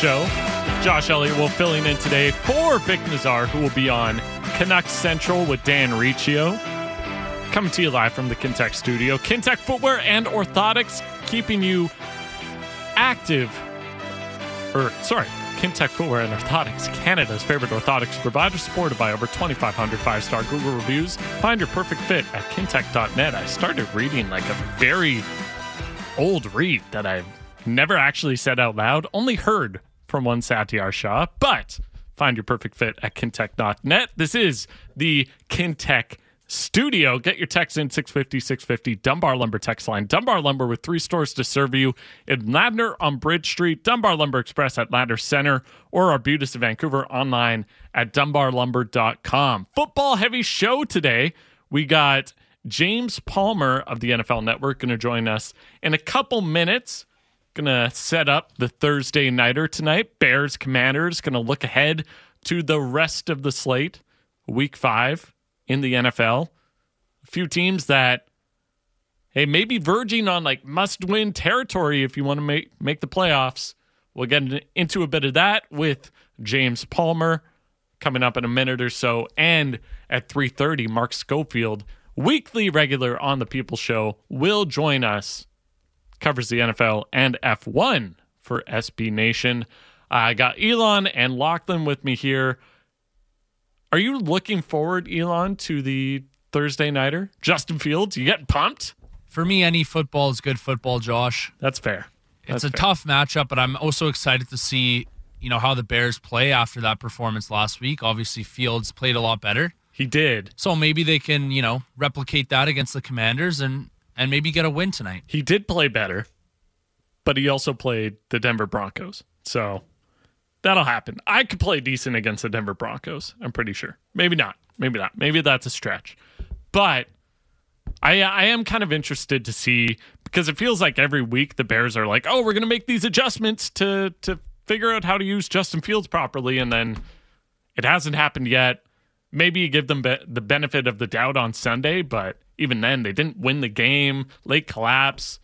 Show. Josh Elliott Wolfe filling in today for Bik Nizzar, who will be on Canucks Central with Dan Riccio. Coming to you live from the Kintec studio. Kintec Footwear and Orthotics, keeping you active. Or, sorry, Kintec Footwear and Orthotics, Canada's favorite orthotics provider, supported by over 2,500 five star Google reviews. Find your perfect fit at kintec.net. I started reading like a very old read that I've never actually said out loud, only heard from one Satiar Shah, but find your perfect fit at kintec.net. This is the Kintec studio. Get your text in 650 650 Dunbar Lumber text line. Dunbar Lumber with three stores to serve you in Ladner on Bridge Street, Dunbar Lumber Express at Ladner Center, or Arbutus in Vancouver online at dunbarlumber.com. Football heavy show today. We got James Palmer of the NFL Network going to join us in a couple minutes. To set up the Thursday nighter tonight. Bears Commanders to look ahead to the rest of the slate, week five in the NFL. A few teams that, hey, maybe verging on like must win territory if you want to make, make the playoffs. We'll get into a bit of that with James Palmer coming up in a minute or so. And at 3.30, Mark Schofield, weekly regular on the People Show, will join us covers the NFL and F1 for SB Nation. I got Elan and Lachlan with me here. Are you looking forward, Elan, to the Thursday nighter? Justin Fields, you getting pumped? For me, any football is good football, Josh. That's fair. That's it's a fair. tough matchup, but I'm also excited to see, you know, how the Bears play after that performance last week. Obviously, Fields played a lot better. He did. So maybe they can, you know, replicate that against the Commanders and and maybe get a win tonight. He did play better, but he also played the Denver Broncos. So that'll happen. I could play decent against the Denver Broncos. I'm pretty sure. Maybe not. Maybe not. Maybe that's a stretch. But I I am kind of interested to see because it feels like every week the Bears are like, "Oh, we're going to make these adjustments to to figure out how to use Justin Fields properly," and then it hasn't happened yet. Maybe you give them be- the benefit of the doubt on Sunday, but even then they didn't win the game. Late collapse.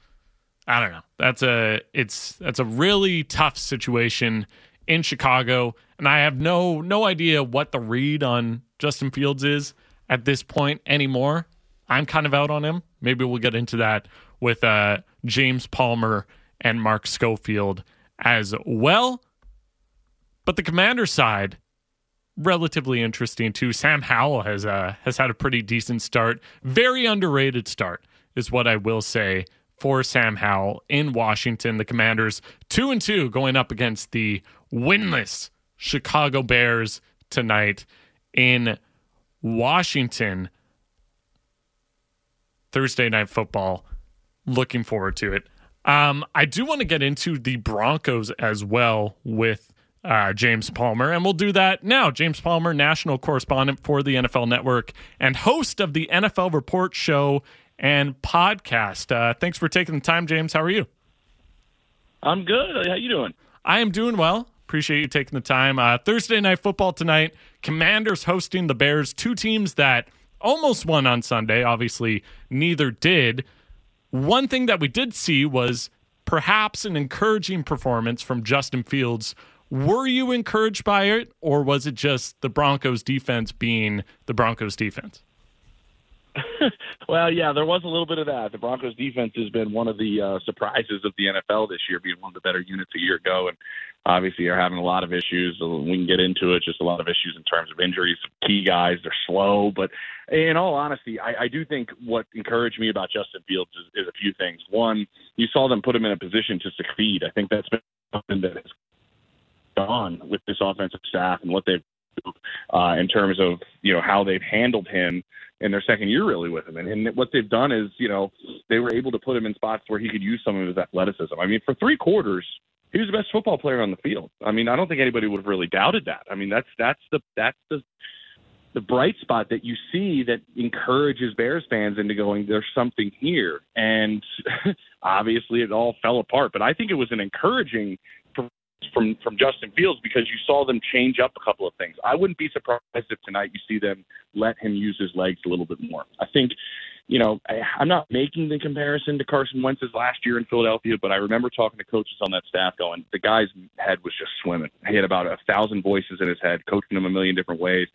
I don't know. That's a it's that's a really tough situation in Chicago, and I have no no idea what the read on Justin Fields is at this point anymore. I'm kind of out on him. Maybe we'll get into that with uh, James Palmer and Mark Schofield as well. But the commander side, relatively interesting too. Sam Howell has uh, has had a pretty decent start, very underrated start is what I will say for Sam Howell in Washington. The Commanders two and two going up against the winless Chicago Bears tonight in Washington. Thursday night football. Looking forward to it. Um, I do want to get into the Broncos as well with uh, James Palmer, and we'll do that now. James Palmer, national correspondent for the NFL Network and host of the NFL Report show and podcast. Uh, thanks for taking the time, James. How are you? I'm good. How you doing? I am doing well. Appreciate you taking the time. Uh, Thursday night football tonight. Commanders hosting the Bears. Two teams that almost won on Sunday. Obviously, neither did. One thing that we did see was perhaps an encouraging performance from Justin Fields. Were you encouraged by it, or was it just the Broncos defense being the Broncos defense? well, yeah, there was a little bit of that. The Broncos defense has been one of the uh, surprises of the NFL this year, being one of the better units a year ago, and obviously are having a lot of issues. We can get into it. Just a lot of issues in terms of injuries. Key guys, they're slow, but in all honesty, I, I do think what encouraged me about Justin Fields is, is a few things. One, you saw them put him in a position to succeed. I think that's been something that has gone with this offensive staff and what they've uh, in terms of you know how they've handled him in their second year really with him. And, and what they've done is you know they were able to put him in spots where he could use some of his athleticism. I mean, for three quarters. He was the best football player on the field. I mean, I don't think anybody would have really doubted that. I mean, that's that's the that's the the bright spot that you see that encourages Bears fans into going, there's something here. And obviously it all fell apart. But I think it was an encouraging from from Justin Fields because you saw them change up a couple of things. I wouldn't be surprised if tonight you see them let him use his legs a little bit more. I think you know, I, I'm not making the comparison to Carson Wentz's last year in Philadelphia, but I remember talking to coaches on that staff going, the guy's head was just swimming. He had about a thousand voices in his head, coaching him a million different ways.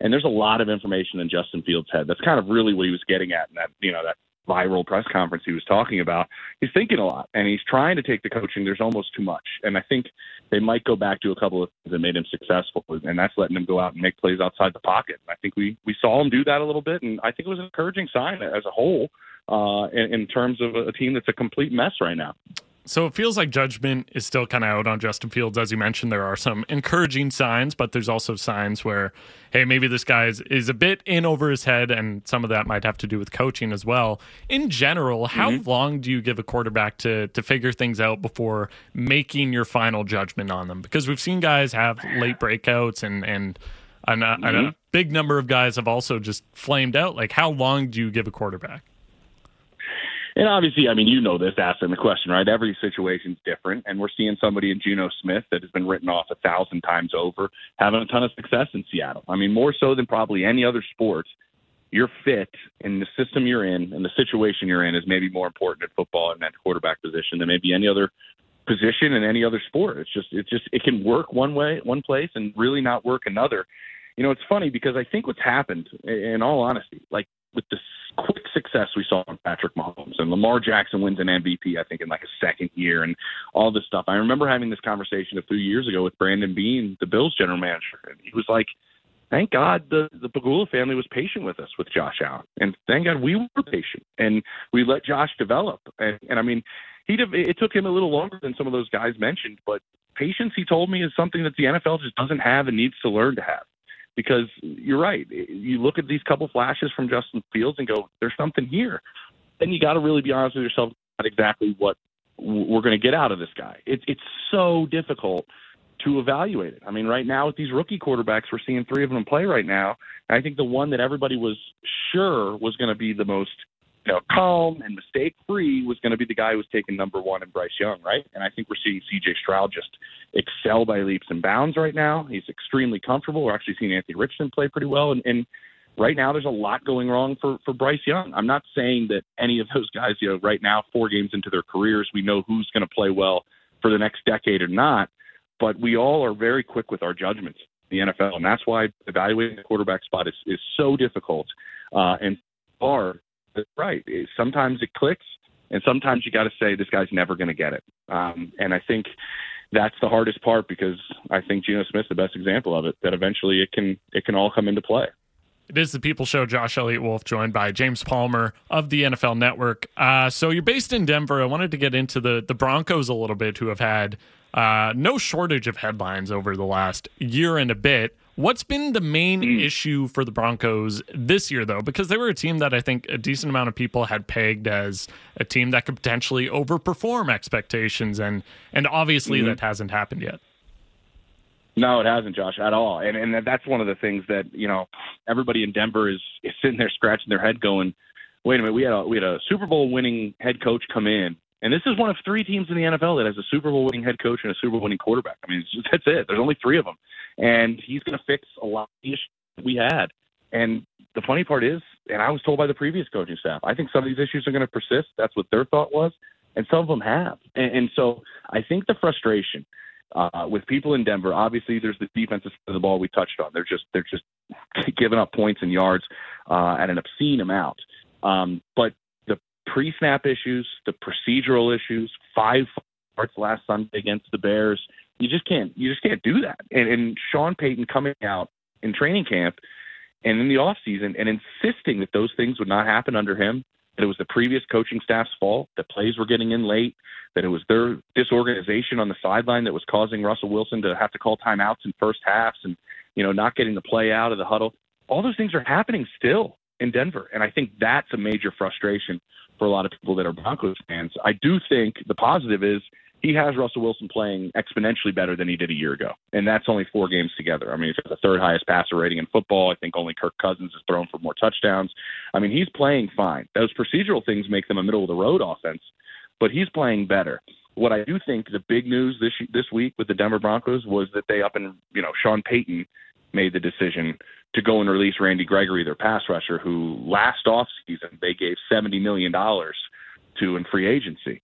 And there's a lot of information in Justin Fields' head. That's kind of really what he was getting at in that, you know, that viral press conference he was talking about. He's thinking a lot and he's trying to take the coaching. There's almost too much. And I think they might go back to a couple of things that made him successful, and that's letting him go out and make plays outside the pocket. I think we, we saw him do that a little bit, and I think it was an encouraging sign as a whole uh, in, in terms of a team that's a complete mess right now. So it feels like judgment is still kind of out on Justin Fields. As you mentioned, there are some encouraging signs, but there's also signs where, hey, maybe this guy is, is a bit in over his head, and some of that might have to do with coaching as well. In general, how mm-hmm. long do you give a quarterback to to figure things out before making your final judgment on them? Because we've seen guys have late breakouts, and and, and, a, mm-hmm. and a mm-hmm. big number of guys have also just flamed out. Like, how long do you give a quarterback? And obviously, I mean, you know this asking the question, right? Every situation's different, and we're seeing somebody in Geno Smith that has been written off a thousand times over having a ton of success in Seattle. I mean, more so than probably any other sport. Your fit in the system you're in and the situation you're in is maybe more important at football and that quarterback position than maybe any other position in any other sport. It's just it's just it can work one way, one place, and really not work another. You know, it's funny because I think what's happened, in all honesty, like with the quick success we saw in Patrick Mahomes and Lamar Jackson wins an MVP, I think, in like a second year and all this stuff. I remember having this conversation a few years ago with Brandon Beane, the Bills general manager, and he was like, thank God the the Pegula family was patient with us with Josh Allen, and thank God we were patient and we let Josh develop. And, and I mean, he it took him a little longer than some of those guys mentioned, but patience, he told me, is something that the NFL just doesn't have and needs to learn to have because you're right. You look at these couple flashes from Justin Fields and go, "There's something here." Then you got to really be honest with yourself about exactly what we're going to get out of this guy. It's it's so difficult to evaluate it. I mean, right now with these rookie quarterbacks, we're seeing three of them play right now. I think the one that everybody was sure was going to be the most you know, calm and mistake free was going to be the guy who was taking number one in Bryce Young, right? And I think we're seeing CJ Stroud just excel by leaps and bounds right now. He's extremely comfortable. We're actually seeing Anthony Richardson play pretty well. And, and right now, there's a lot going wrong for, for Bryce Young. I'm not saying that any of those guys, you know, right now, four games into their careers, we know who's going to play well for the next decade or not. But we all are very quick with our judgments in the NFL. And that's why evaluating the quarterback spot is, is so difficult. Uh, and right. Sometimes it clicks, and sometimes you got to say this guy's never going to get it. Um, and I think that's the hardest part because I think Geno Smith's the best example of it. That eventually it can it can all come into play. It is the People Show. Josh Elliott Wolfe joined by James Palmer of the NFL Network. Uh, so you're based in Denver. I wanted to get into the the Broncos a little bit, who have had uh, no shortage of headlines over the last year and a bit. What's been the main mm. issue for the Broncos this year, though? Because they were a team that I think a decent amount of people had pegged as a team that could potentially overperform expectations, and and obviously mm-hmm. that hasn't happened yet. No, it hasn't, Josh, at all. And and that's one of the things that you know everybody in Denver is is sitting there scratching their head, going, "Wait a minute, we had a we had a Super Bowl winning head coach come in and this is one of three teams in the NFL that has a Super Bowl winning head coach and a Super Bowl winning quarterback. I mean, just, that's it. There's only three of them. And he's going to fix a lot of the issues we had. And the funny part is, and I was told by the previous coaching staff, I think some of these issues are going to persist. That's what their thought was. And some of them have. And, and so I think the frustration uh, with people in Denver, obviously there's the defensive side of the ball we touched on. They're just, they're just giving up points and yards uh, at an obscene amount. Um, but pre-snap issues, the procedural issues, five starts last Sunday against the Bears. You just can't you just can't do that. And, and Sean Payton coming out in training camp and in the off season and insisting that those things would not happen under him, that it was the previous coaching staff's fault, that plays were getting in late, that it was their disorganization on the sideline that was causing Russell Wilson to have to call timeouts in first halves and, you know, not getting the play out of the huddle. All those things are happening still in Denver. And I think that's a major frustration for a lot of people that are Broncos fans. I do think the positive is he has Russell Wilson playing exponentially better than he did a year ago. And that's only four games together. I mean, he's got the third highest passer rating in football. I think only Kirk Cousins has thrown for more touchdowns. I mean, he's playing fine. Those procedural things make them a middle of the road offense, but he's playing better. What I do think the big news this this week with the Denver Broncos was that they up and you know Sean Payton made the decision to go and release Randy Gregory, their pass rusher, who last offseason they gave $70 million to in free agency.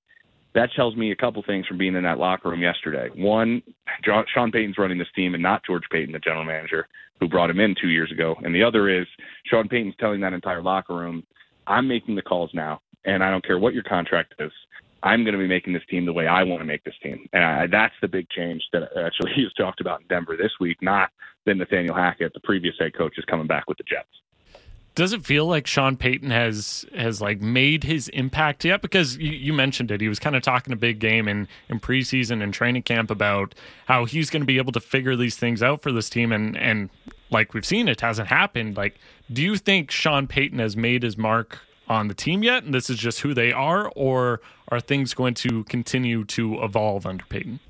That tells me a couple things from being in that locker room yesterday. One, John, Sean Payton's running this team and not George Paton, the general manager who brought him in two years ago. And the other is Sean Payton's telling that entire locker room, I'm making the calls now, and I don't care what your contract is. I'm going to be making this team the way I want to make this team. And I, that's the big change that actually he's talked about in Denver this week, not that Nathaniel Hackett, the previous head coach, is coming back with the Jets. Does it feel like Sean Payton has has like made his impact yet? Because you, you mentioned it, he was kind of talking a big game in in preseason and training camp about how he's going to be able to figure these things out for this team, and and like we've seen, it hasn't happened. Like, do you think Sean Payton has made his mark on the team yet, and this is just who they are, or are things going to continue to evolve under Payton?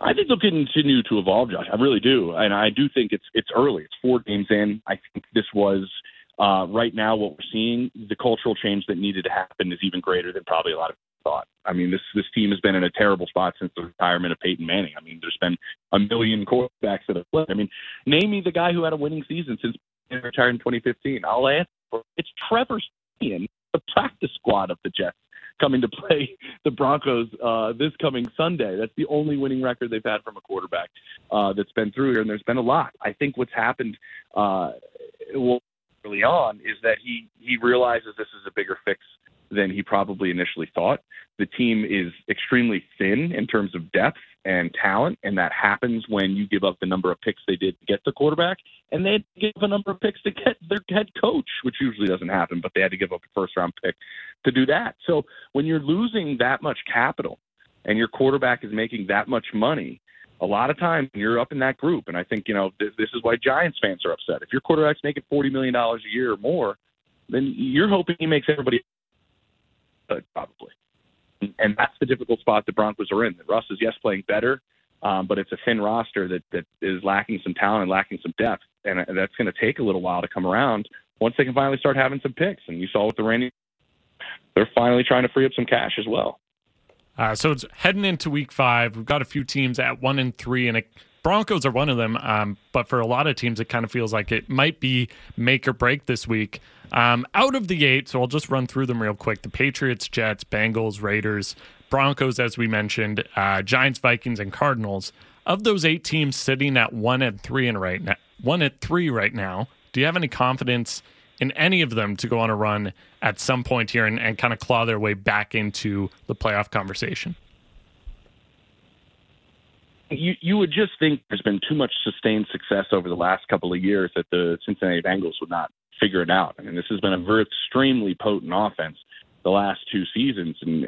I think they'll continue to evolve, Josh. I really do, and I do think it's it's early. It's four games in. I think this was uh, right now what we're seeing. The cultural change that needed to happen is even greater than probably a lot of people thought. I mean, this this team has been in a terrible spot since the retirement of Peyton Manning. I mean, there's been a million quarterbacks that have played. I mean, name me the guy who had a winning season since retired in 2015. I'll answer. It's Trevor Siemian, the practice squad of the Jets coming to play the Broncos uh, this coming Sunday. That's the only winning record they've had from a quarterback uh, that's been through here, and there's been a lot. I think what's happened uh, well, early on is that he he realizes this is a bigger fix than he probably initially thought. The team is extremely thin in terms of depth and talent, and that happens when you give up the number of picks they did to get the quarterback, and they give up a number of picks to get their head coach, which usually doesn't happen, but they had to give up a first round pick to do that. So when you're losing that much capital and your quarterback is making that much money, a lot of times you're up in that group, and I think you know this, this is why Giants fans are upset. If your quarterback's making forty million dollars a year or more, then you're hoping he makes everybody probably. And that's the difficult spot the Broncos are in. Russ is yes playing better, um, but it's a thin roster that that is lacking some talent and lacking some depth, and that's going to take a little while to come around once they can finally start having some picks. And you saw with the Randy, they're finally trying to free up some cash as well. Uh, so it's heading into week five. We've got a few teams at one and three, and it, Broncos are one of them. Um, but for a lot of teams, it kind of feels like it might be make or break this week. Um, out of the eight, so I'll just run through them real quick the Patriots, Jets, Bengals, Raiders, Broncos, as we mentioned, uh, Giants, Vikings, and Cardinals. Of those eight teams sitting at one and three and right now, one at three right now, do you have any confidence in any of them to go on a run at some point here and, and kind of claw their way back into the playoff conversation? You you would just think there's been too much sustained success over the last couple of years that the Cincinnati Bengals would not figure it out. I mean, this has been a very extremely potent offense the last two seasons. And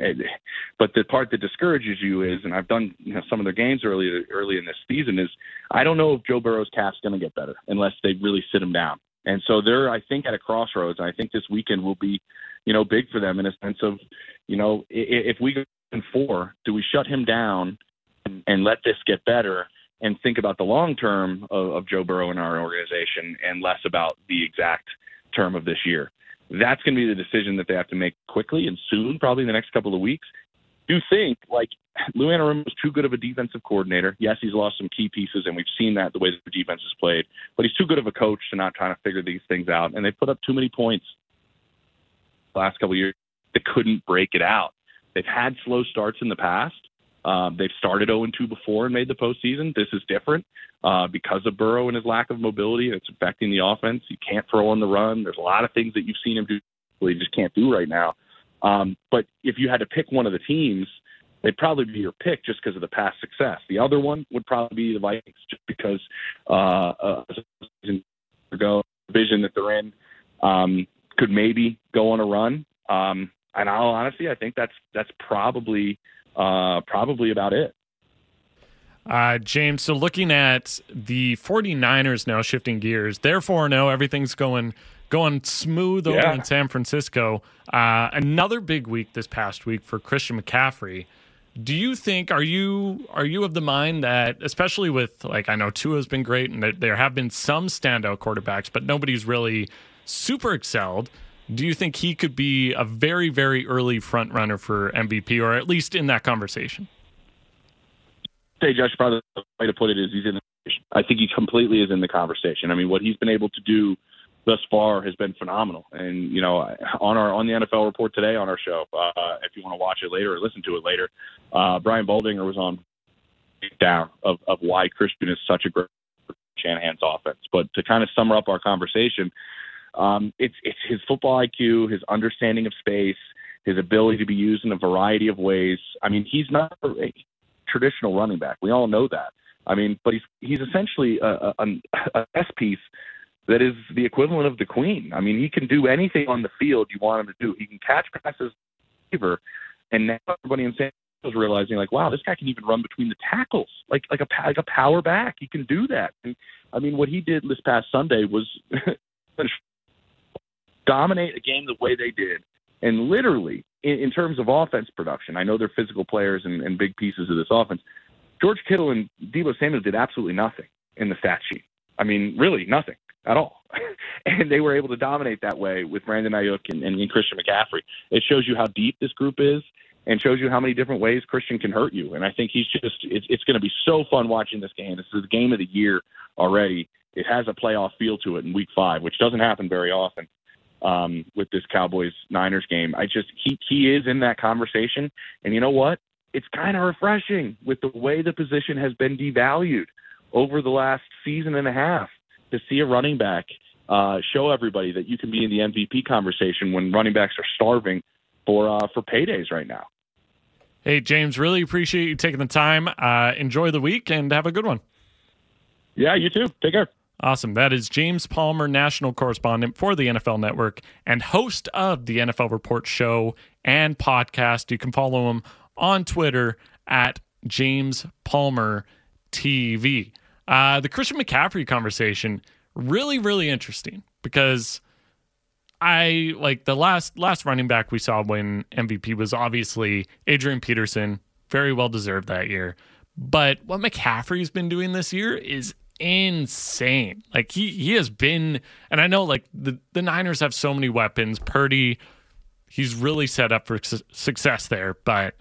but the part that discourages you is, and I've done you know, some of their games early early in this season, is I don't know if Joe Burrow's calf's going to get better unless they really sit him down. And so they're, I think, at a crossroads. And I think this weekend will be, you know, big for them in a sense of, you know, if we go in four, do we shut him down and, and let this get better? and think about the long term of, of Joe Burrow in our organization and less about the exact term of this year. That's going to be the decision that they have to make quickly and soon, probably in the next couple of weeks. Do think like Lou Anarumo is too good of a defensive coordinator. Yes, he's lost some key pieces, and we've seen that the way the defense has played. But he's too good of a coach to not trying to figure these things out. And they put up too many points last couple of years. They couldn't break it out. They've had slow starts in the past, um, they've started 0 2 before and made the postseason. This is different uh, because of Burrow and his lack of mobility. It's affecting the offense. You can't throw on the run. There's a lot of things that you've seen him do he just can't do right now. Um, but if you had to pick one of the teams, they'd probably be your pick just because of the past success. The other one would probably be the Vikings, just because uh, uh, go division that they're in um, could maybe go on a run. Um, and I'll honestly, I think that's that's probably uh, probably about it. Uh, James, so looking at the 49ers now shifting gears, therefore, no, everything's going going smooth over yeah. in San Francisco. Uh, another big week this past week for Christian McCaffrey. Do you think are you are you of the mind that especially with like I know Tua has been great and that there have been some standout quarterbacks, but nobody's really super excelled. Do you think he could be a very, very early front runner for MVP, or at least in that conversation? Say, Josh, probably the way to put it is he's in I think he completely is in the conversation. I mean, what he's been able to do thus far has been phenomenal. And you know, on our on the NFL report today on our show, uh, if you want to watch it later or listen to it later, uh, Brian Baldinger was on down of, of why Christian is such a great Shanahan's offense. But to kind of sum up our conversation, um, it's it's his football IQ, his understanding of space, his ability to be used in a variety of ways. I mean, he's not a traditional running back. We all know that. I mean, but he's he's essentially a, a, a S piece that is the equivalent of the queen. I mean, he can do anything on the field you want him to do. He can catch passes, receiver, and now everybody in San was realizing like, wow, this guy can even run between the tackles, like like a like a power back. He can do that. And I mean, what he did this past Sunday was dominate a game the way they did, and literally in, in terms of offense production. I know they're physical players and, and big pieces of this offense. George Kittle and Deebo Samuel did absolutely nothing in the stat sheet. I mean, really nothing at all. and they were able to dominate that way with Brandon Aiyuk and, and, and Christian McCaffrey. It shows you how deep this group is and shows you how many different ways Christian can hurt you. And I think he's just it's, it's going to be so fun watching this game. This is the game of the year already. It has a playoff feel to it in Week Five, which doesn't happen very often um, with this Cowboys Niners game. I just he he is in that conversation, and you know what? It's kind of refreshing with the way the position has been devalued over the last season and a half to see a running back uh, show everybody that you can be in the MVP conversation when running backs are starving for uh, for paydays right now. Hey, James, really appreciate you taking the time. Uh, enjoy the week and have a good one. Yeah, you too. Take care. Awesome. That is James Palmer, national correspondent for the NFL Network and host of the NFL Report show and podcast. You can follow him on Twitter at James Palmer TV. Uh, the Christian McCaffrey conversation really, really interesting because I like the last last running back we saw win MVP was obviously Adrian Peterson, very well deserved that year. But what McCaffrey's been doing this year is insane. Like he he has been, and I know like the the Niners have so many weapons. Purdy, he's really set up for su- success there, but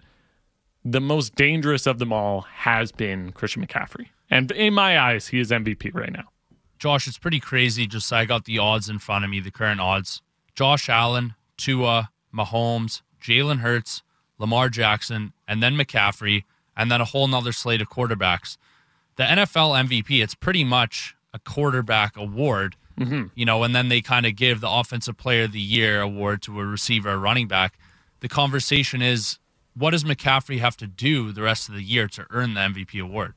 the most dangerous of them all has been Christian McCaffrey, and in my eyes, he is MVP right now. Josh, it's pretty crazy. Just I got the odds in front of me, the current odds. Josh Allen, Tua, Mahomes, Jalen Hurts, Lamar Jackson, and then McCaffrey, and then a whole nother slate of quarterbacks. The NFL MVP, it's pretty much a quarterback award, mm-hmm. you know, and then they kind of give the Offensive Player of the Year award to a receiver, a running back. The conversation is, what does McCaffrey have to do the rest of the year to earn the MVP award?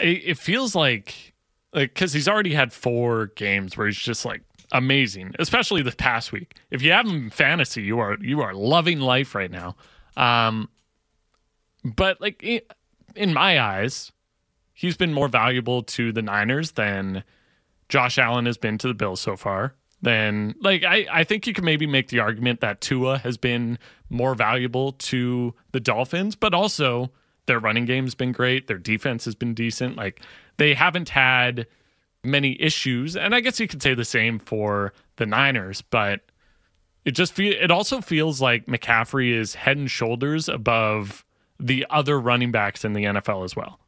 It feels like, like, because he's already had four games where he's just like amazing, especially the past week. If you have him in fantasy, you are you are loving life right now. Um, but like in my eyes, he's been more valuable to the Niners than Josh Allen has been to the Bills so far. Then like I, I think you can maybe make the argument that Tua has been more valuable to the Dolphins, but also their running game's been great. Their defense has been decent. Like they haven't had many issues, and I guess you could say the same for the Niners, but it just feel it also feels like McCaffrey is head and shoulders above the other running backs in the NFL as well.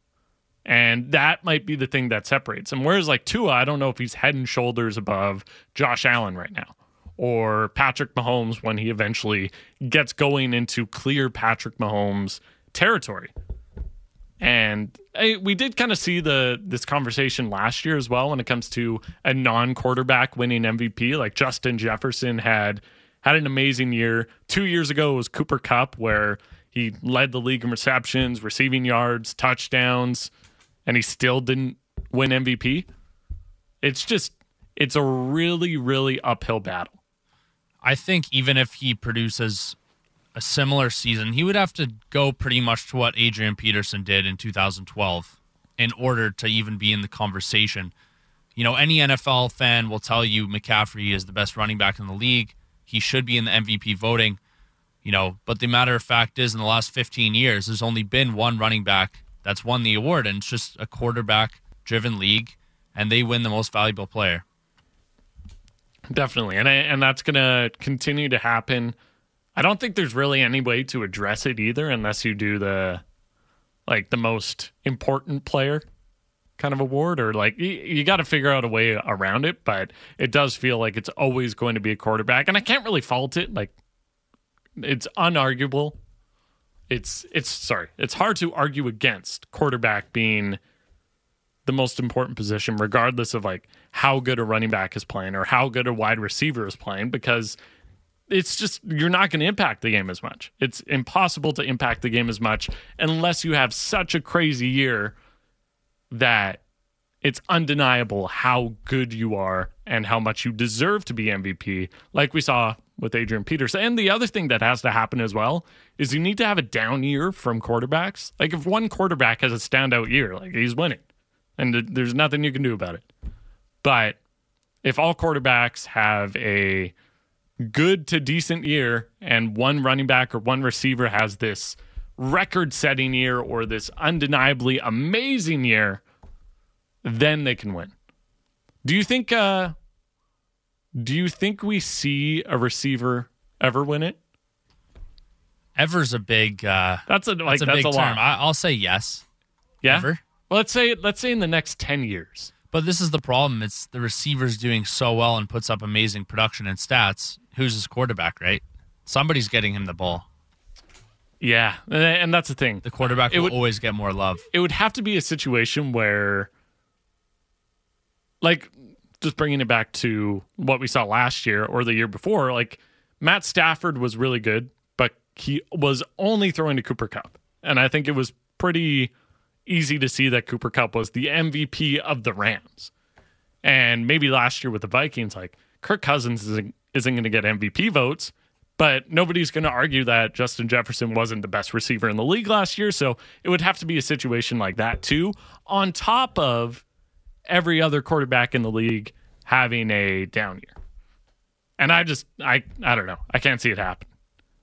And that might be the thing that separates him. Whereas like Tua, I don't know if he's head and shoulders above Josh Allen right now or Patrick Mahomes when he eventually gets going into clear Patrick Mahomes territory. And we did kind of see the this conversation last year as well when it comes to a non-quarterback winning MVP. Like Justin Jefferson had had an amazing year. Two years ago it was Cooper Kupp, where he led the league in receptions, receiving yards, touchdowns, and he still didn't win MVP. It's just it's a really really uphill battle. I think even if he produces a similar season, he would have to go pretty much to what Adrian Peterson did in 2012 in order to even be in the conversation. You know, any NFL fan will tell you McCaffrey is the best running back in the league. He should be in the MVP voting. You know, but the matter of fact is, in the last 15 years, there's only been one running back that's won the award, and it's just a quarterback driven league, and they win the most valuable player. Definitely. And, I, and that's going to continue to happen I don't think there's really any way to address it either unless you do the like the most important player kind of award, or like you, you got to figure out a way around it. But it does feel like it's always going to be a quarterback, and I can't really fault it. Like it's unarguable. It's it's sorry, it's hard to argue against quarterback being the most important position, regardless of like how good a running back is playing or how good a wide receiver is playing, because it's just you're not going to impact the game as much. It's impossible to impact the game as much unless you have such a crazy year that it's undeniable how good you are and how much you deserve to be MVP, like we saw with Adrian Peterson. And the other thing that has to happen as well is you need to have a down year from quarterbacks. Like if one quarterback has a standout year, like he's winning and there's nothing you can do about it. But if all quarterbacks have a good to decent year and one running back or one receiver has this record setting year or this undeniably amazing year, then they can win. Do you think uh do you think we see a receiver ever win it? Ever's a big uh that's a like that's a that's big a term. I, I'll say yes. yeah. Ever. Well, let's say let's say in the next 10 years. But this is the problem. It's the receiver's doing so well and puts up amazing production and stats. Who's his quarterback, right? Somebody's getting him the ball. Yeah, and- that's the thing. The quarterback It will would- always get more love. it would have to be a situation where like just bringing it back to what we saw last year or the year before like Matt Stafford was really good but he was only throwing to Cooper Kupp and I think it was pretty easy to see that Cooper Kupp was the MVP of the Rams. And maybe last year with the Vikings like Kirk Cousins isn't, isn't going to get MVP votes but nobody's going to argue that Justin Jefferson wasn't the best receiver in the league last year. So it would have to be a situation like that, too, on top of every other quarterback in the league having a down year. And I just, I, I don't know. I can't see it happen.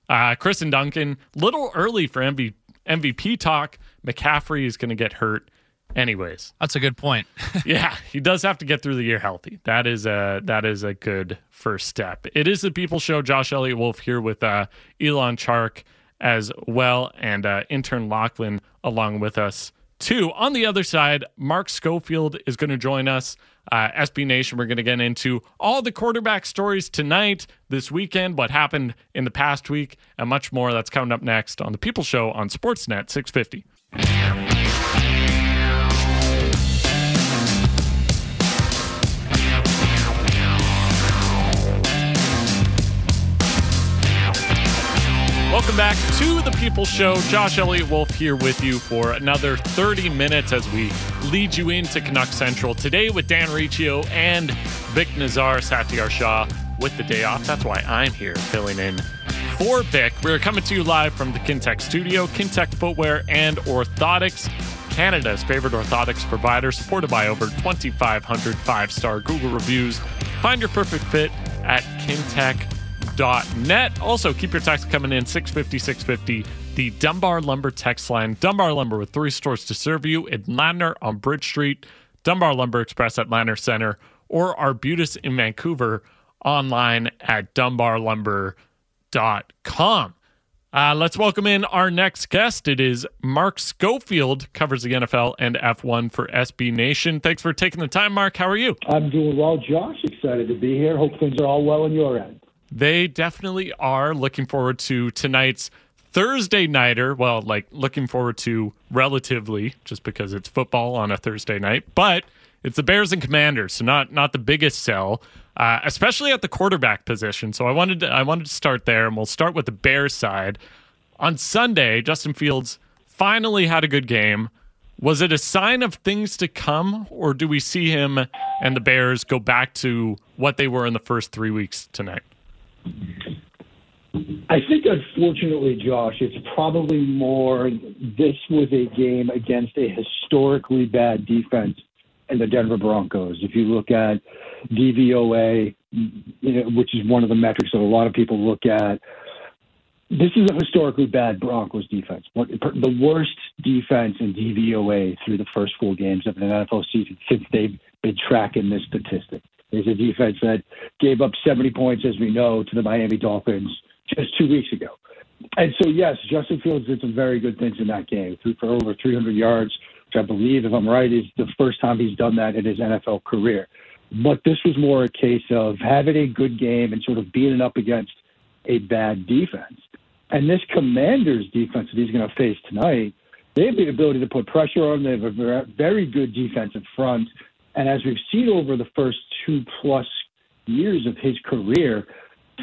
Uh, Chris and Duncan, little early for MV, MVP talk. McCaffrey is going to get hurt anyways. That's a good point. yeah, he does have to get through the year healthy. That is a that is a good first step. It is the People Show. Josh Elliott Wolfe here with uh, Elan Chark as well, and uh, intern Lachlan along with us too. On the other side, Mark Schofield is going to join us. Uh, SB Nation, we're going to get into all the quarterback stories tonight, this weekend, what happened in the past week, and much more. That's coming up next on the People Show on Sportsnet 650. Welcome back to the People Show. Josh Elliott Wolfe here with you for another 30 minutes as we lead you into Canuck Central today with Dan Riccio and Bik Nizzar Satiar Shah with the day off. That's why I'm here filling in for Bik. We're coming to you live from the Kintec studio, Kintec Footwear and Orthotics, Canada's favorite orthotics provider, supported by over 2,500 five star Google reviews. Find your perfect fit at Kintec net. Also, keep your text coming in 650 650. The Dunbar Lumber text line. Dunbar Lumber with three stores to serve you in Ladner on Bridge Street, Dunbar Lumber Express at Ladner Center, or Arbutus in Vancouver online at dunbarlumber.com. Uh, let's welcome in our next guest. It is Mark Schofield, covers the NFL and F1 for SB Nation. Thanks for taking the time, Mark. How are you? I'm doing well, Josh. Excited to be here. Hope things are all well on your end. They definitely are looking forward to tonight's Thursday nighter. Well, like looking forward to relatively, just because it's football on a Thursday night, but it's the Bears and Commanders, so not not the biggest sell, uh, especially at the quarterback position. So I wanted to, I wanted to start there, and we'll start with the Bears side. On Sunday, Justin Fields finally had a good game. Was it a sign of things to come, or do we see him and the Bears go back to what they were in the first three weeks tonight? I think, unfortunately, Josh, it's probably more this was a game against a historically bad defense in the Denver Broncos. If you look at DVOA, you know, which is one of the metrics that a lot of people look at, this is a historically bad Broncos defense. The worst defense in DVOA through the first four games of an NFL season since they've been tracking this statistic. There's a defense that gave up 70 points, as we know, to the Miami Dolphins just two weeks ago. And so, yes, Justin Fields did some very good things in that game. Threw for over 300 yards, which I believe, if I'm right, is the first time he's done that in his NFL career. But this was more a case of having a good game and sort of beating up against a bad defense. And this Commanders defense that he's going to face tonight, they have the ability to put pressure on. They have a very good defensive front. And as we've seen over the first two plus years of his career,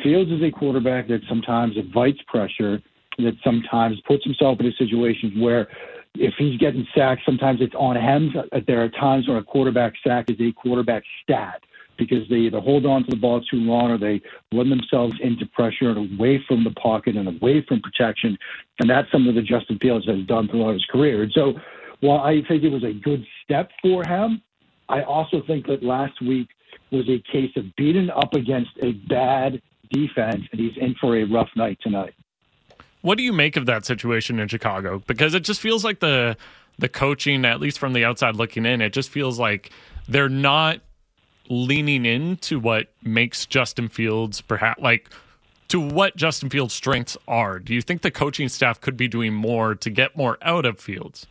Fields is a quarterback that sometimes invites pressure, that sometimes puts himself in a situation where if he's getting sacked, sometimes it's on him. There are times when a quarterback sack is a quarterback stat because they either hold on to the ball too long or they run themselves into pressure and away from the pocket and away from protection. And that's something that Justin Fields has done throughout his career. And so while I think it was a good step for him, I also think that last week was a case of beating up against a bad defense, and he's in for a rough night tonight. What do you make of that situation in Chicago? Because it just feels like the the coaching, at least from the outside looking in, it just feels like they're not leaning into what makes Justin Fields perhaps like to what Justin Fields' strengths are. Do you think the coaching staff could be doing more to get more out of Fields?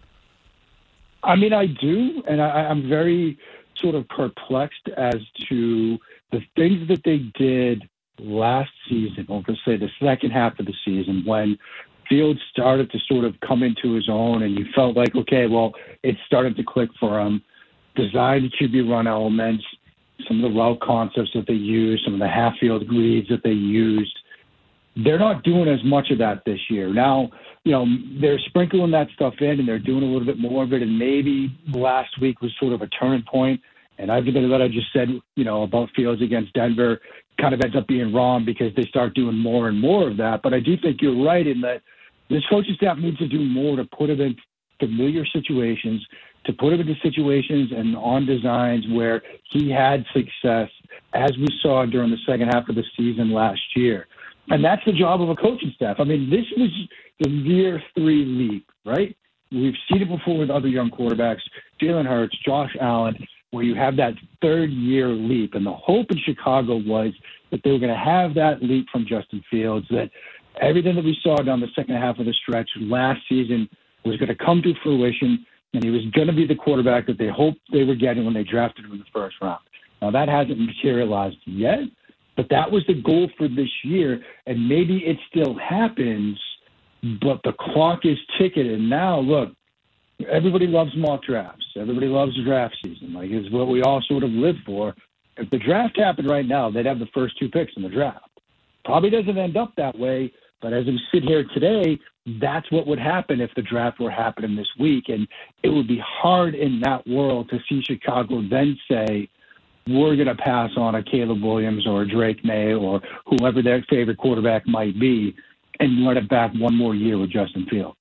I mean, I do, and I, I'm very sort of perplexed as to the things that they did last season, or to say the second half of the season, when Fields started to sort of come into his own, and you felt like, okay, well, it started to click for him. Designed QB run elements, some of the route concepts that they used, some of the half field reads that they used. They're not doing as much of that this year. Now, you know, they're sprinkling that stuff in and they're doing a little bit more of it. And maybe last week was sort of a turning point. And everything that I just said, you know, about Fields against Denver kind of ends up being wrong because they start doing more and more of that. But I do think you're right in that this coaching staff needs to do more to put him in familiar situations, to put him into situations and on designs where he had success, as we saw during the second half of the season last year. And that's the job of a coaching staff. I mean, this was the year three leap, right? We've seen it before with other young quarterbacks, Jalen Hurts, Josh Allen, where you have that third year leap. And the hope in Chicago was that they were going to have that leap from Justin Fields, that everything that we saw down the second half of the stretch last season was going to come to fruition, and he was going to be the quarterback that they hoped they were getting when they drafted him in the first round. Now, that hasn't materialized yet, but that was the goal for this year, and maybe it still happens, but the clock is ticking. And now, look, everybody loves mock drafts. Everybody loves draft season. Like, it's what we all sort of live for. If the draft happened right now, they'd have the first two picks in the draft. Probably doesn't end up that way, but as we sit here today, that's what would happen if the draft were happening this week. And it would be hard in that world to see Chicago then say, we're going to pass on a Caleb Williams or a Drake Maye or whoever their favorite quarterback might be and run it back one more year with Justin Fields.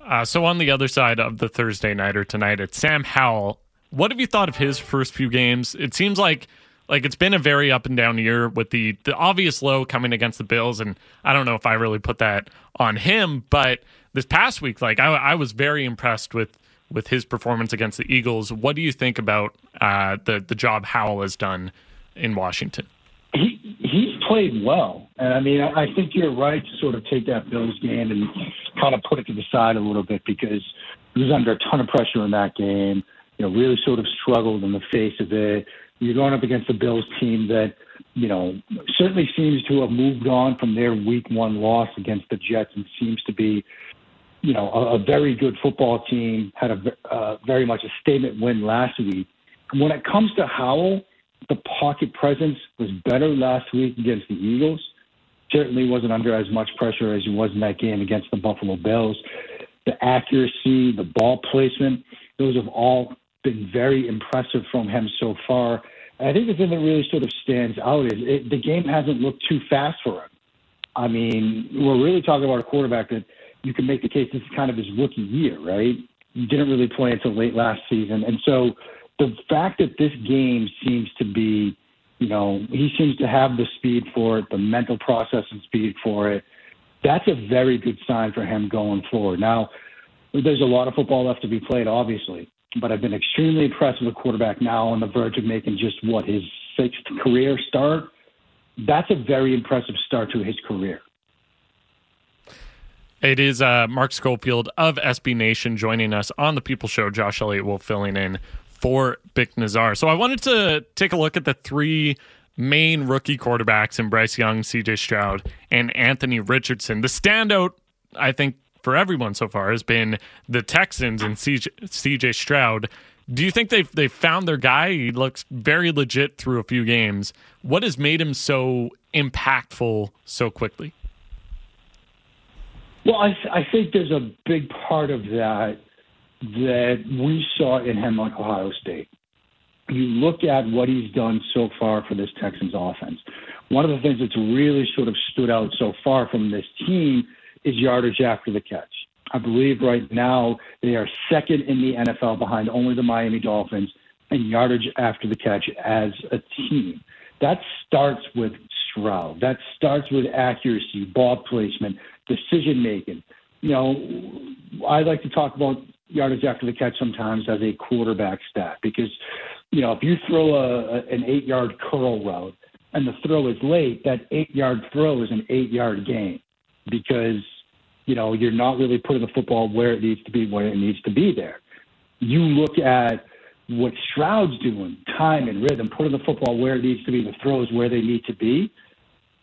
Uh, so on the other side of the Thursday night or tonight, it's Sam Howell. What have you thought of his first few games? It seems like like it's been a very up and down year with the the obvious low coming against the Bills, and I don't know if I really put that on him, but this past week, like I, I was very impressed with with his performance against the Eagles. What do you think about uh, the the job Howell has done in Washington? He he's played well, and I mean I, think you're right to sort of take that Bills game and kind of put it to the side a little bit because he was under a ton of pressure in that game. You know, really sort of struggled in the face of it. You're going up against a Bills team that, you know, certainly seems to have moved on from their week one loss against the Jets and seems to be, you know, a, a very good football team, had a uh, very much a statement win last week. When it comes to Howell, the pocket presence was better last week against the Eagles. Certainly wasn't under as much pressure as he was in that game against the Buffalo Bills. The accuracy, the ball placement, those have all been very impressive from him so far. I think the thing that really sort of stands out is it, the game hasn't looked too fast for him. I mean, we're really talking about a quarterback that you can make the case this is kind of his rookie year, right? He didn't really play until late last season. And so the fact that this game seems to be, you know, he seems to have the speed for it, the mental process and speed for it, that's a very good sign for him going forward. Now, there's a lot of football left to be played, obviously but I've been extremely impressed with a quarterback now on the verge of making just what his sixth career start. That's a very impressive start to his career. It is uh, Mark Schofield of SB Nation joining us on the People Show. Josh Elliott Wolfe filling in for Bik Nizzar. So I wanted to take a look at the three main rookie quarterbacks in Bryce Young, CJ Stroud, and Anthony Richardson. The standout, I think, for everyone so far has been the Texans and CJ, CJ Stroud. Do you think they've they found their guy? He looks very legit through a few games. What has made him so impactful so quickly? Well, I, I think there's a big part of that that we saw in him on Ohio State. You look at what he's done so far for this Texans offense. One of the things that's really sort of stood out so far from this team is yardage after the catch. I believe right now they are second in the NFL behind only the Miami Dolphins in yardage after the catch as a team. That starts with Stroud. That starts with accuracy, ball placement, decision making. You know, I like to talk about yardage after the catch sometimes as a quarterback stat because, you know, if you throw a, an eight yard curl route and the throw is late, that eight yard throw is an eight yard gain because, you know, you're not really putting the football where it needs to be when it needs to be there. You look at what Stroud's doing, time and rhythm, putting the football where it needs to be, the throws where they need to be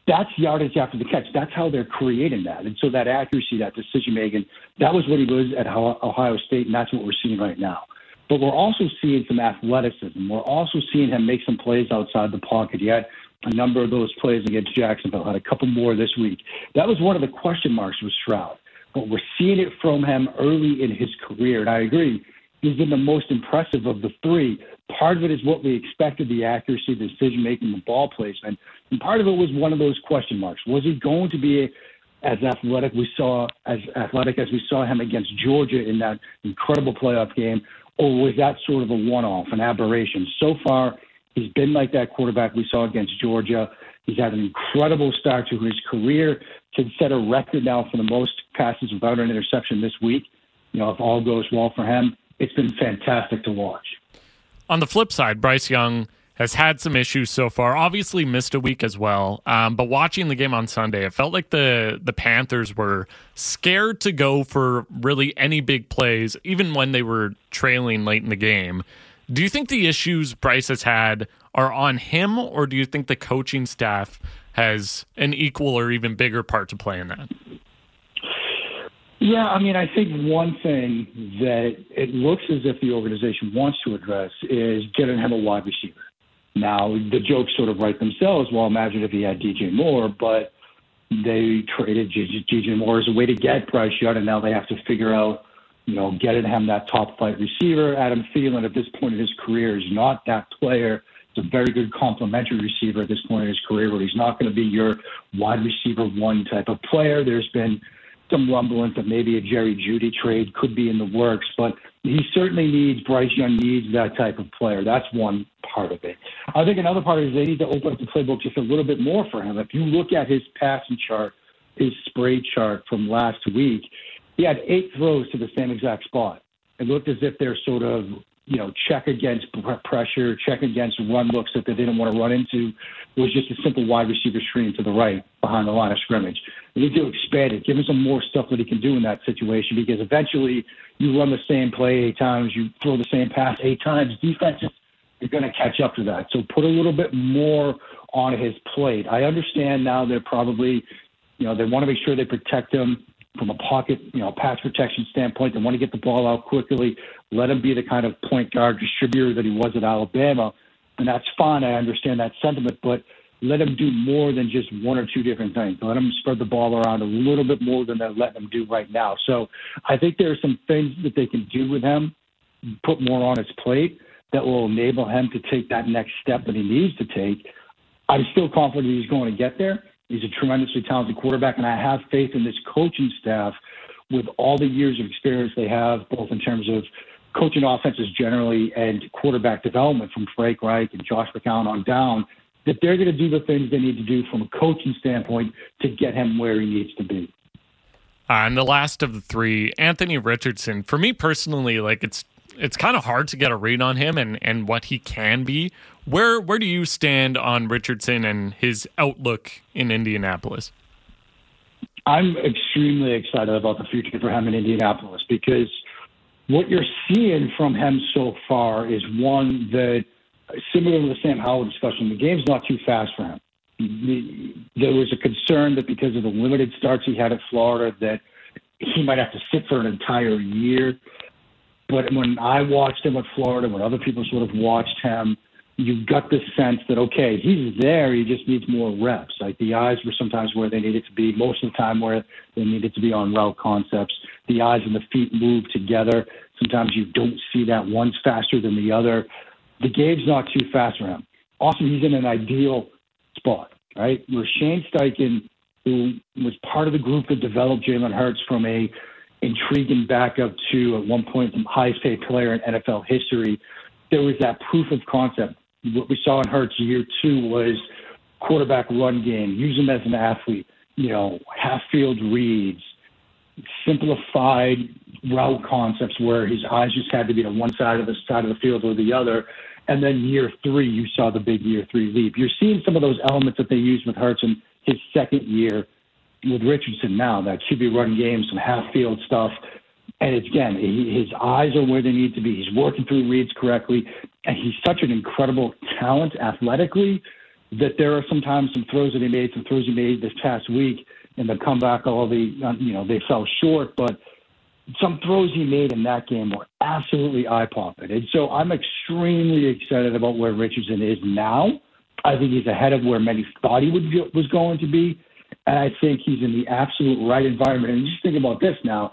that's yardage after the catch. That's how they're creating that. And so that accuracy, that decision making, that was what he was at Ohio State, and that's what we're seeing right now. But we're also seeing some athleticism. We're also seeing him make some plays outside the pocket. He had a number of those plays against Jacksonville, had a couple more this week. That was one of the question marks with Stroud. But we're seeing it from him early in his career. And I agree, he's been the most impressive of the three. Part of it is what we expected the accuracy, the decision making, the ball placement. And part of it was one of those question marks. Was he going to be as athletic we saw as athletic as we saw him against Georgia in that incredible playoff game, or was that sort of a one-off, an aberration? So far, he's been like that quarterback we saw against Georgia. He's had an incredible start to his career. Can set a record now for the most passes without an interception this week. You know, if all goes well for him, it's been fantastic to watch. On the flip side, Bryce Young has had some issues so far. Obviously, missed a week as well. Um, but watching the game on Sunday, it felt like the the Panthers were scared to go for really any big plays, even when they were trailing late in the game. Do you think the issues Bryce has had are on him, or do you think the coaching staff has an equal or even bigger part to play in that? Yeah, I mean, I think one thing that it looks as if the organization wants to address is getting him a wide receiver. Now, the jokes sort of write themselves. Well, imagine if he had DJ Moore, but they traded DJ Moore as a way to get Bryce Young, and now they have to figure out, you know, getting him that top flight receiver. Adam Thielen, at this point in his career, is not that player. It's a very good complementary receiver at this point in his career, but he's not going to be your wide receiver one type of player. There's been some rumblings that maybe a Jerry Jeudy trade could be in the works, but he certainly needs Bryce Young needs that type of player. That's one part of it. I think another part is they need to open up the playbook just a little bit more for him. If you look at his passing chart, his spray chart from last week, he had eight throws to the same exact spot. It looked as if they're sort of you know, check against pressure, check against run looks that they didn't want to run into was just a simple wide receiver screen to the right behind the line of scrimmage. They need to expand it, give him some more stuff that he can do in that situation because eventually you run the same play eight times, you throw the same pass eight times, defenses are going to catch up to that. So put a little bit more on his plate. I understand now they're probably, you know, they want to make sure they protect him from a pocket, you know, pass protection standpoint. They want to get the ball out quickly, let him be the kind of point guard distributor that he was at Alabama. And that's fine. I understand that sentiment, but let him do more than just one or two different things. Let him spread the ball around a little bit more than they're letting him do right now. So I think there are some things that they can do with him, put more on his plate that will enable him to take that next step that he needs to take. I'm still confident he's going to get there. He's a tremendously talented quarterback, and I have faith in this coaching staff with all the years of experience they have, both in terms of coaching offenses generally and quarterback development from Frank Reich and Josh McCown on down, that they're going to do the things they need to do from a coaching standpoint to get him where he needs to be. Uh, and the last of the three, Anthony Richardson. For me personally, like it's it's kind of hard to get a read on him and, and what he can be. Where where do you stand on Richardson and his outlook in Indianapolis? I'm extremely excited about the future for him in Indianapolis because what you're seeing from him so far is one that, similar to the Sam Howell discussion, the game's not too fast for him. There was a concern that because of the limited starts he had at Florida, that he might have to sit for an entire year. But when I watched him at Florida, when other people sort of watched him, you got the sense that okay, he's there. He just needs more reps. Like the eyes were sometimes where they needed to be, most of the time where they needed to be on route concepts. The eyes and the feet move together. Sometimes you don't see that one's faster than the other. The game's not too fast for him. Also, he's in an ideal spot, right? Where Shane Steichen, who was part of the group that developed Jalen Hurts from a intriguing backup to at one point the highest paid player in NFL history, there was that proof of concept. What we saw in Hurts year two was quarterback run game, use him as an athlete, you know, half field reads, simplified route concepts where his eyes just had to be on one side of the side of the field or the other. And then year three, you saw the big year three leap. You're seeing some of those elements that they used with Hurts in his second year with Richardson now, that QB run game, some half field stuff. And it's, again, he, his eyes are where they need to be. He's working through reads correctly. And he's such an incredible talent athletically that there are sometimes some throws that he made, some throws he made this past week in the comeback, all the, uh, you know, they fell short. But some throws he made in that game were absolutely eye popping. And so I'm extremely excited about where Richardson is now. I think he's ahead of where many thought he would, was going to be. And I think he's in the absolute right environment. And just think about this now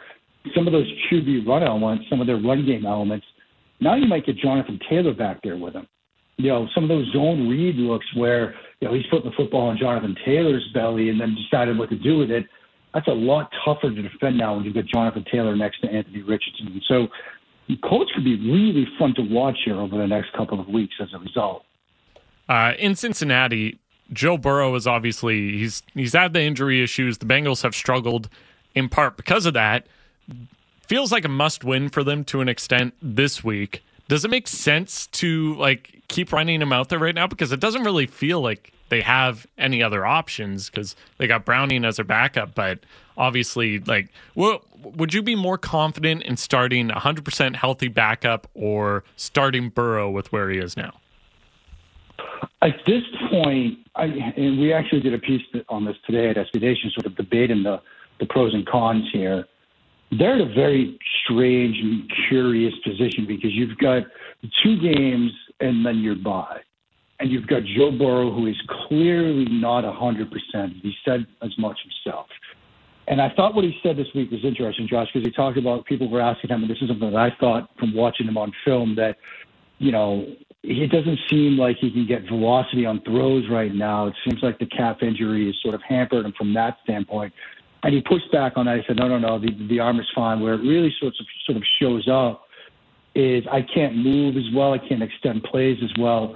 some of those QB run elements, some of their run game elements. Now you might get Jonathan Taylor back there with him. You know, some of those zone read looks where, you know, he's putting the football on Jonathan Taylor's belly and then decided what to do with it. That's a lot tougher to defend now when you've got Jonathan Taylor next to Anthony Richardson. So Colts could be really fun to watch here over the next couple of weeks as a result. Uh, in Cincinnati, Joe Burrow is obviously he's he's had the injury issues. The Bengals have struggled in part because of that. Feels like a must win for them to an extent this week. Does it make sense to like keep running him out there right now because it doesn't really feel like they have any other options because they got Browning as their backup, but obviously like well, would you be more confident in starting 100% healthy backup or starting Burrow with where he is now? At this point, I, and we actually did a piece on this today at SB Nation, sort of debating the, the pros and cons here. They're in a very strange and curious position because you've got two games and then you're bye. And you've got Joe Burrow, who is clearly not 100%. He said as much himself. And I thought what he said this week was interesting, Josh, because he talked about people were asking him, and this is something that I thought from watching him on film that, you know, it doesn't seem like he can get velocity on throws right now. It seems like the calf injury is sort of hampered him from that standpoint. And he pushed back on that. He said, no, no, no, the, the arm is fine. Where it really sort of, sort of shows up is I can't move as well. I can't extend plays as well.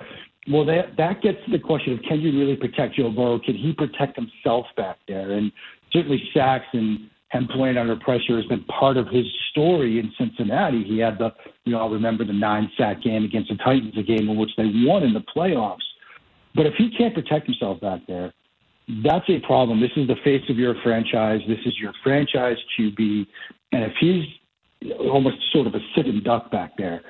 Well, that that gets to the question of can you really protect Joe Burrow? Can he protect himself back there? And certainly sacks and him playing under pressure has been part of his story in Cincinnati. He had the, you know, remember the nine sack game against the Titans, a game in which they won in the playoffs. But if he can't protect himself back there, that's a problem. This is the face of your franchise. This is your franchise QB. And if he's almost sort of a sitting duck back there,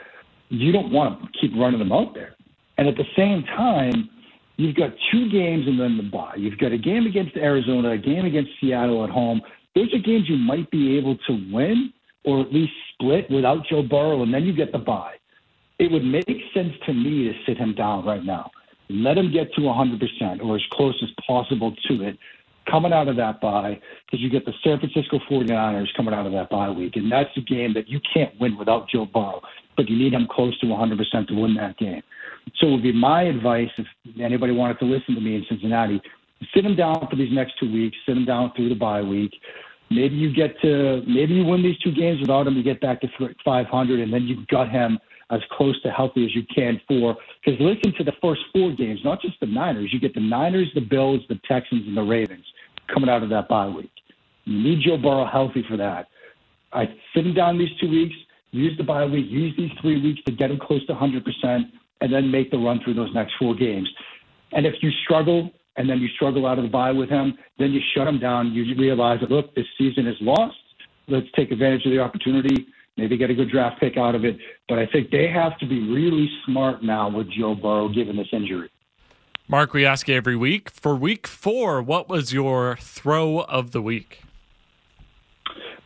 you don't want to keep running him out there. And at the same time, you've got two games and then the bye. You've got a game against Arizona, a game against Seattle at home. Those are games you might be able to win or at least split without Joe Burrow, and then you get the bye. It would make sense to me to sit him down right now. Let him get to 100% or as close as possible to it coming out of that bye because you get the San Francisco 49ers coming out of that bye week. And that's a game that you can't win without Joe Burrow, but you need him close to 100% to win that game. So it would be my advice if anybody wanted to listen to me in Cincinnati, sit him down for these next two weeks, sit him down through the bye week. Maybe you get to maybe you win these two games without him, you get back to 500, and then you've got him as close to healthy as you can for. Because listen to the first four games, not just the Niners. You get the Niners, the Bills, the Texans, and the Ravens coming out of that bye week. You need Joe Burrow healthy for that. I sit him down these two weeks, use the bye week, use these three weeks to get him close to 100%, and then make the run through those next four games. And if you struggle, and then you struggle out of the bye with him. Then you shut him down. You realize that look, this season is lost. Let's take advantage of the opportunity. Maybe get a good draft pick out of it. But I think they have to be really smart now with Joe Burrow given this injury. Mark, we ask you every week. For week four, what was your throw of the week?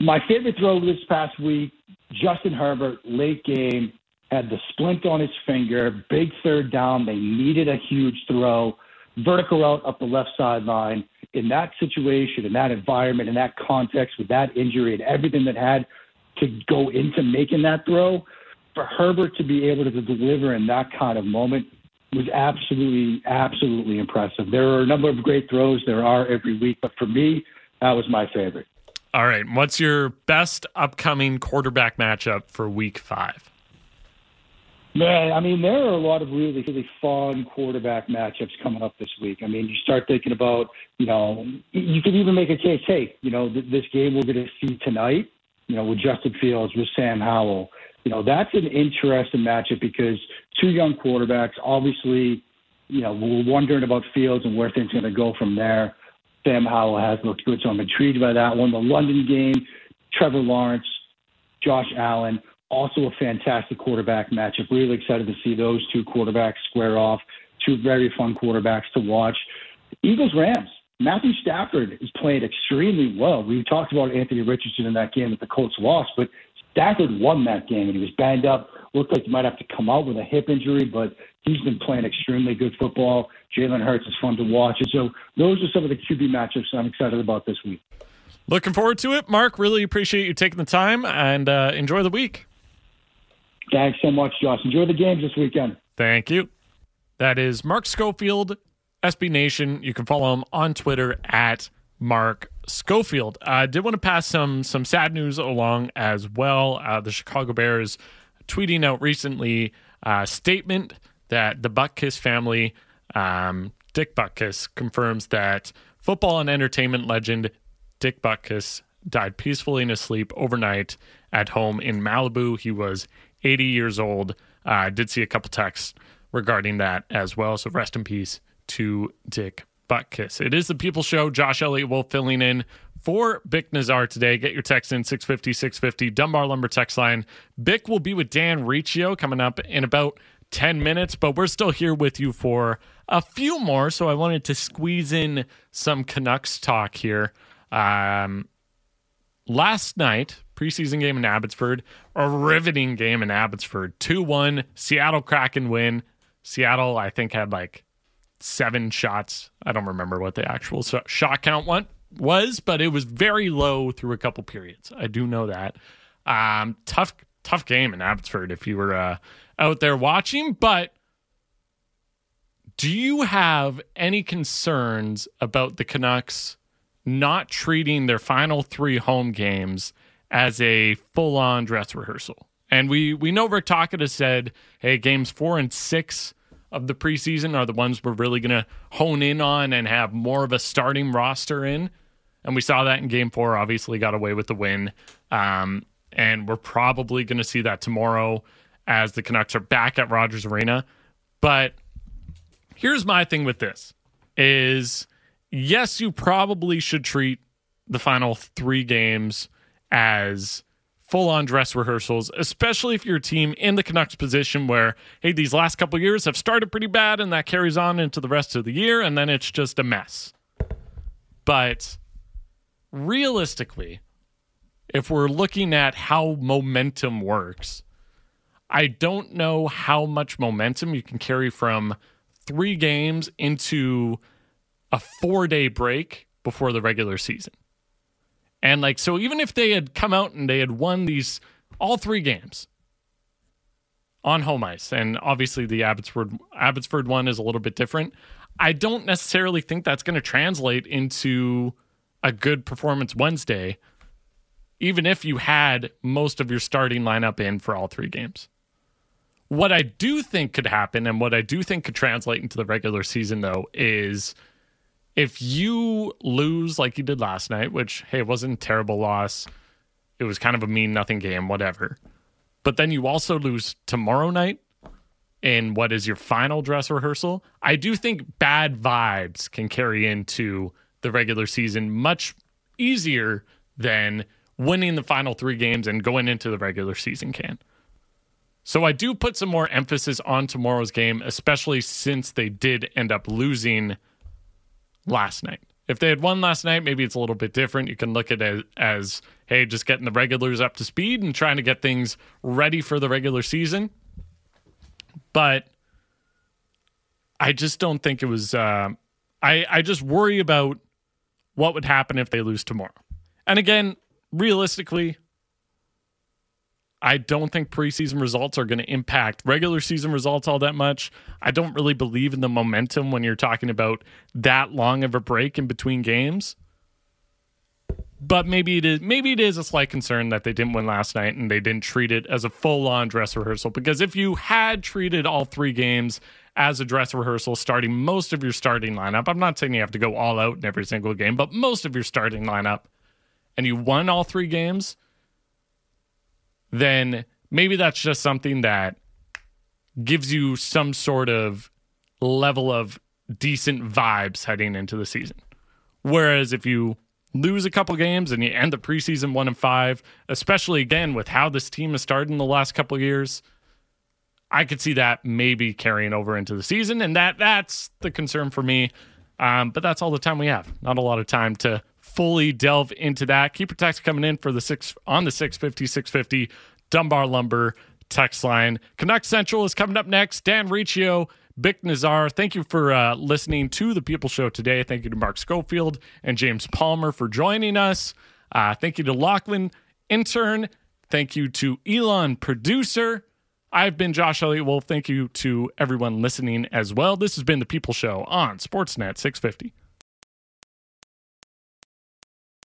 My favorite throw this past week, Justin Herbert, late game, had the splint on his finger, big third down. They needed a huge throw, vertical route up the left sideline. In that situation, in that environment, in that context, with that injury and everything that had to go into making that throw, for Herbert to be able to deliver in that kind of moment was absolutely, absolutely impressive. There are a number of great throws there are every week, but for me, that was my favorite. All right. What's your best upcoming quarterback matchup for week five? Man, I mean, there are a lot of really, really fun quarterback matchups coming up this week. I mean, you start thinking about, you know, you could even make a case, hey, you know, th- this game we're going to see tonight, you know, with Justin Fields, with Sam Howell, you know, that's an interesting matchup because two young quarterbacks, obviously, you know, we're wondering about Fields and where things are going to go from there. Sam Howell has looked good, so I'm intrigued by that one. The London game, Trevor Lawrence, Josh Allen, also a fantastic quarterback matchup. Really excited to see those two quarterbacks square off. Two very fun quarterbacks to watch. Eagles Rams. Matthew Stafford is playing extremely well. We talked about Anthony Richardson in that game that the Colts lost, but Stafford won that game and he was banged up. Looked like he might have to come out with a hip injury, but he's been playing extremely good football. Jalen Hurts is fun to watch. And so those are some of the QB matchups I'm excited about this week. Looking forward to it. Mark, really appreciate you taking the time and uh, enjoy the week. Thanks so much, Josh. Enjoy the games this weekend. Thank you. That is Mark Schofield, SB Nation. You can follow him on Twitter at Mark Schofield. I did want to pass some some sad news along as well. Uh, the Chicago Bears tweeting out recently a statement that the Butkus family, um, Dick Butkus, confirms that football and entertainment legend Dick Butkus died peacefully in his sleep overnight at home in Malibu. He was 80 years old. Uh, I did see a couple texts regarding that as well. So rest in peace to Dick Butkus. It is the People Show. Josh Elliott Wolfe filling in for Bik Nizzar today. Get your text in 650 650 Dunbar Lumber text line. Bik will be with Dan Riccio coming up in about 10 minutes, but we're still here with you for a few more. So I wanted to squeeze in some Canucks talk here. Um, last night, preseason game in Abbotsford, a riveting game in Abbotsford. 2 1, Seattle Kraken win. Seattle, I think, had like seven shots. I don't remember what the actual shot count went, was, but it was very low through a couple periods. I do know that. Um, tough, tough game in Abbotsford if you were uh, out there watching. But do you have any concerns about the Canucks not treating their final three home games as a full on dress rehearsal? And we, we know Rick Tocchet has said, hey, games four and six of the preseason are the ones we're really going to hone in on and have more of a starting roster in. And we saw that in game four, obviously got away with the win. Um, and we're probably going to see that tomorrow as the Canucks are back at Rogers Arena. But here's my thing with this is yes, you probably should treat the final three games as full on dress rehearsals, especially if you're a team in the Canucks position where, hey, these last couple years have started pretty bad and that carries on into the rest of the year and then it's just a mess. But realistically, if we're looking at how momentum works, I don't know how much momentum you can carry from three games into a four day break before the regular season. And like, so even if they had come out and they had won these all three games on home ice, and obviously the Abbotsford Abbotsford one is a little bit different. I don't necessarily think that's going to translate into a good performance Wednesday, even if you had most of your starting lineup in for all three games. What I do think could happen, and what I do think could translate into the regular season, though, is if you lose like you did last night, which hey, it wasn't a terrible loss. It was kind of a mean nothing game, whatever. But then you also lose tomorrow night in what is your final dress rehearsal, I do think bad vibes can carry into the regular season much easier than winning the final three games and going into the regular season can. So I do put some more emphasis on tomorrow's game, especially since they did end up losing last night. If they had won last night, maybe it's a little bit different. You can look at it as, hey, just getting the regulars up to speed and trying to get things ready for the regular season. But I just don't think it was. Uh, I I just worry about what would happen if they lose tomorrow. And again, realistically, I don't think preseason results are going to impact regular season results all that much. I don't really believe in the momentum when you're talking about that long of a break in between games. But maybe it is maybe it is a slight concern that they didn't win last night and they didn't treat it as a full on dress rehearsal. Because if you had treated all three games as a dress rehearsal, starting most of your starting lineup, I'm not saying you have to go all out in every single game, but most of your starting lineup, and you won all three games, then maybe that's just something that gives you some sort of level of decent vibes heading into the season. Whereas if you lose a couple games and you end the preseason one and five, especially again with how this team has started in the last couple years, I could see that maybe carrying over into the season, and that that's the concern for me. Um, but that's all the time we have. Not a lot of time to fully delve into that. Keep your text coming in for the six on the 650 650 Dunbar Lumber text line. Canuck Central is coming up next. Dan Riccio, Bik Nizzar, Thank you for uh, listening to the People Show today. Thank you to Mark Schofield and James Palmer for joining us. Uh, thank you to Lachlan, intern. Thank you to Elan, producer. I've been Josh Elliott Wolfe. Thank you to everyone listening as well. This has been the People Show on Sportsnet 650.